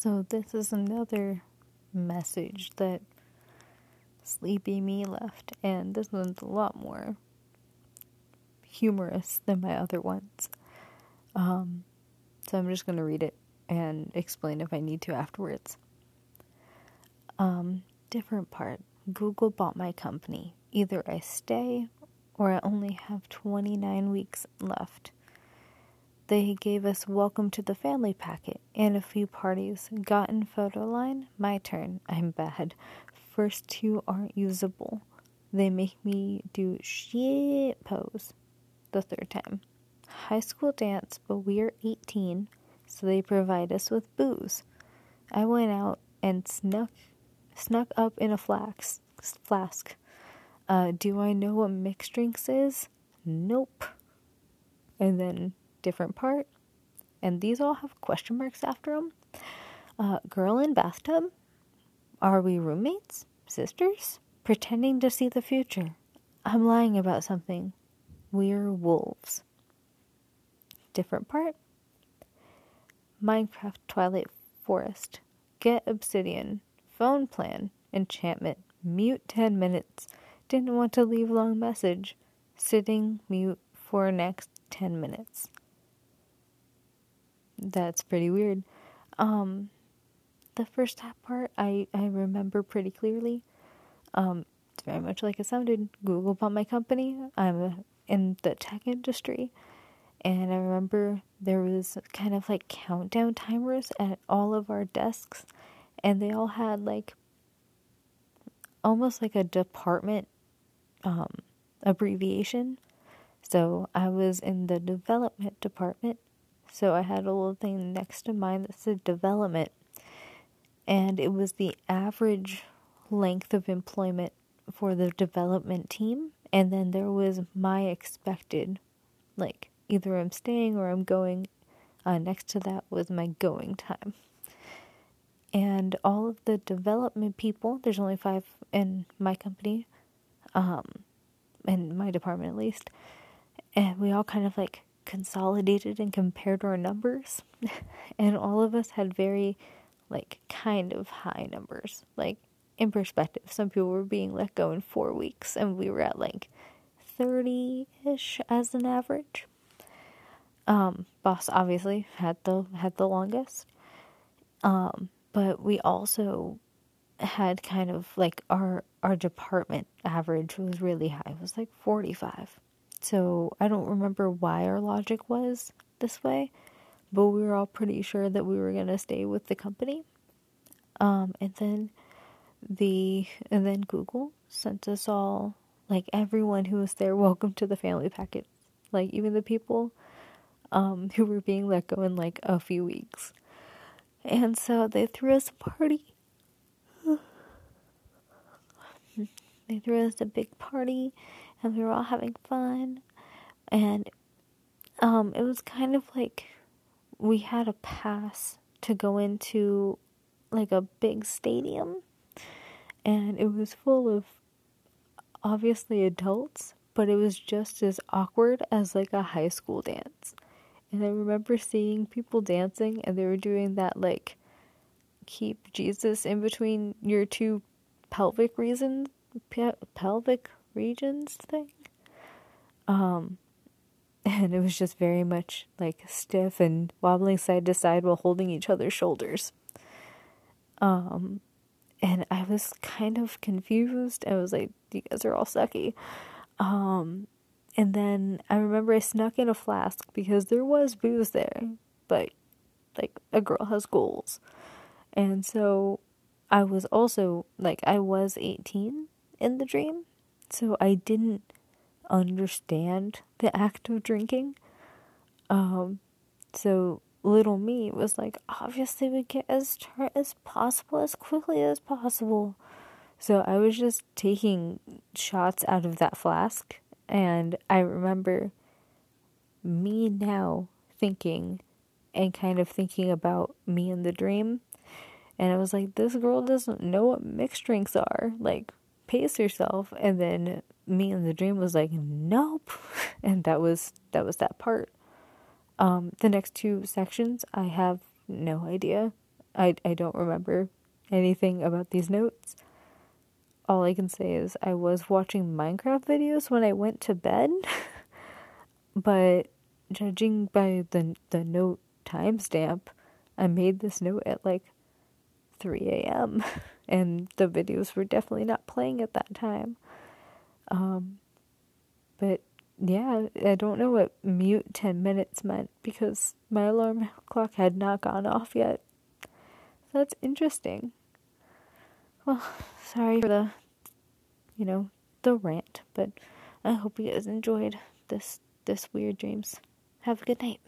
So, this is another message that Sleepy Me left, and this one's a lot more humorous than my other ones. Um, so, I'm just going to read it and explain if I need to afterwards. Um, different part Google bought my company. Either I stay or I only have 29 weeks left. They gave us welcome to the family packet and a few parties. Got in photo line, my turn. I'm bad. First two aren't usable. They make me do shit pose the third time. High school dance, but we're 18, so they provide us with booze. I went out and snuck snuck up in a flask. Flask. Uh, do I know what mixed drinks is? Nope. And then different part, and these all have question marks after them. Uh, girl in bathtub? Are we roommates? Sisters? Pretending to see the future. I'm lying about something. We're wolves. Different part. Minecraft Twilight Forest. Get obsidian. Phone plan. Enchantment. Mute 10 minutes. Didn't want to leave long message. Sitting mute for next 10 minutes that's pretty weird. Um, the first half part I, I remember pretty clearly. Um, it's very much like it sounded. Google bought my company. I'm in the tech industry. And I remember there was kind of like countdown timers at all of our desks. And they all had like almost like a department um, abbreviation. So I was in the development department so I had a little thing next to mine that said development. And it was the average length of employment for the development team. And then there was my expected, like either I'm staying or I'm going. Uh, next to that was my going time. And all of the development people, there's only five in my company, um, in my department at least, and we all kind of like consolidated and compared our numbers, and all of us had very, like, kind of high numbers. Like, in perspective, some people were being let go in four weeks, and we were at like 30 ish as an average. Um, boss obviously had the had the longest. Um, but we also had kind of like our our department average was really high. It was like 45. So I don't remember why our logic was this way, but we were all pretty sure that we were going to stay with the company. Um, and then the and then Google sent us all like everyone who was there welcome to the family packet. Like even the people um, who were being let go in like a few weeks. And so they threw us a party. they threw us a big party and we were all having fun. And um, it was kind of like we had a pass to go into like a big stadium, and it was full of obviously adults, but it was just as awkward as like a high school dance. And I remember seeing people dancing, and they were doing that like keep Jesus in between your two pelvic reasons, pe- pelvic regions thing. Um, and it was just very much like stiff and wobbling side to side while holding each other's shoulders. Um, and I was kind of confused. I was like, "You guys are all sucky." Um, and then I remember I snuck in a flask because there was booze there, but like a girl has goals, and so I was also like I was eighteen in the dream, so I didn't understand the act of drinking. Um, so little me was like, obviously we get as turn as possible, as quickly as possible. So I was just taking shots out of that flask, and I remember me now thinking and kind of thinking about me in the dream. And I was like, this girl doesn't know what mixed drinks are. Like, pace yourself and then me in the dream was like nope. And that was that was that part. Um the next two sections i have no idea. I, I don't remember anything about these notes. All I can say is I was watching Minecraft videos when I went to bed, but judging by the the note timestamp, I made this note at like 3 a.m. and the videos were definitely not playing at that time. Um, but yeah, I don't know what mute 10 minutes meant because my alarm clock had not gone off yet. That's interesting. Well, sorry for the, you know, the rant, but I hope you guys enjoyed this this weird dreams. Have a good night.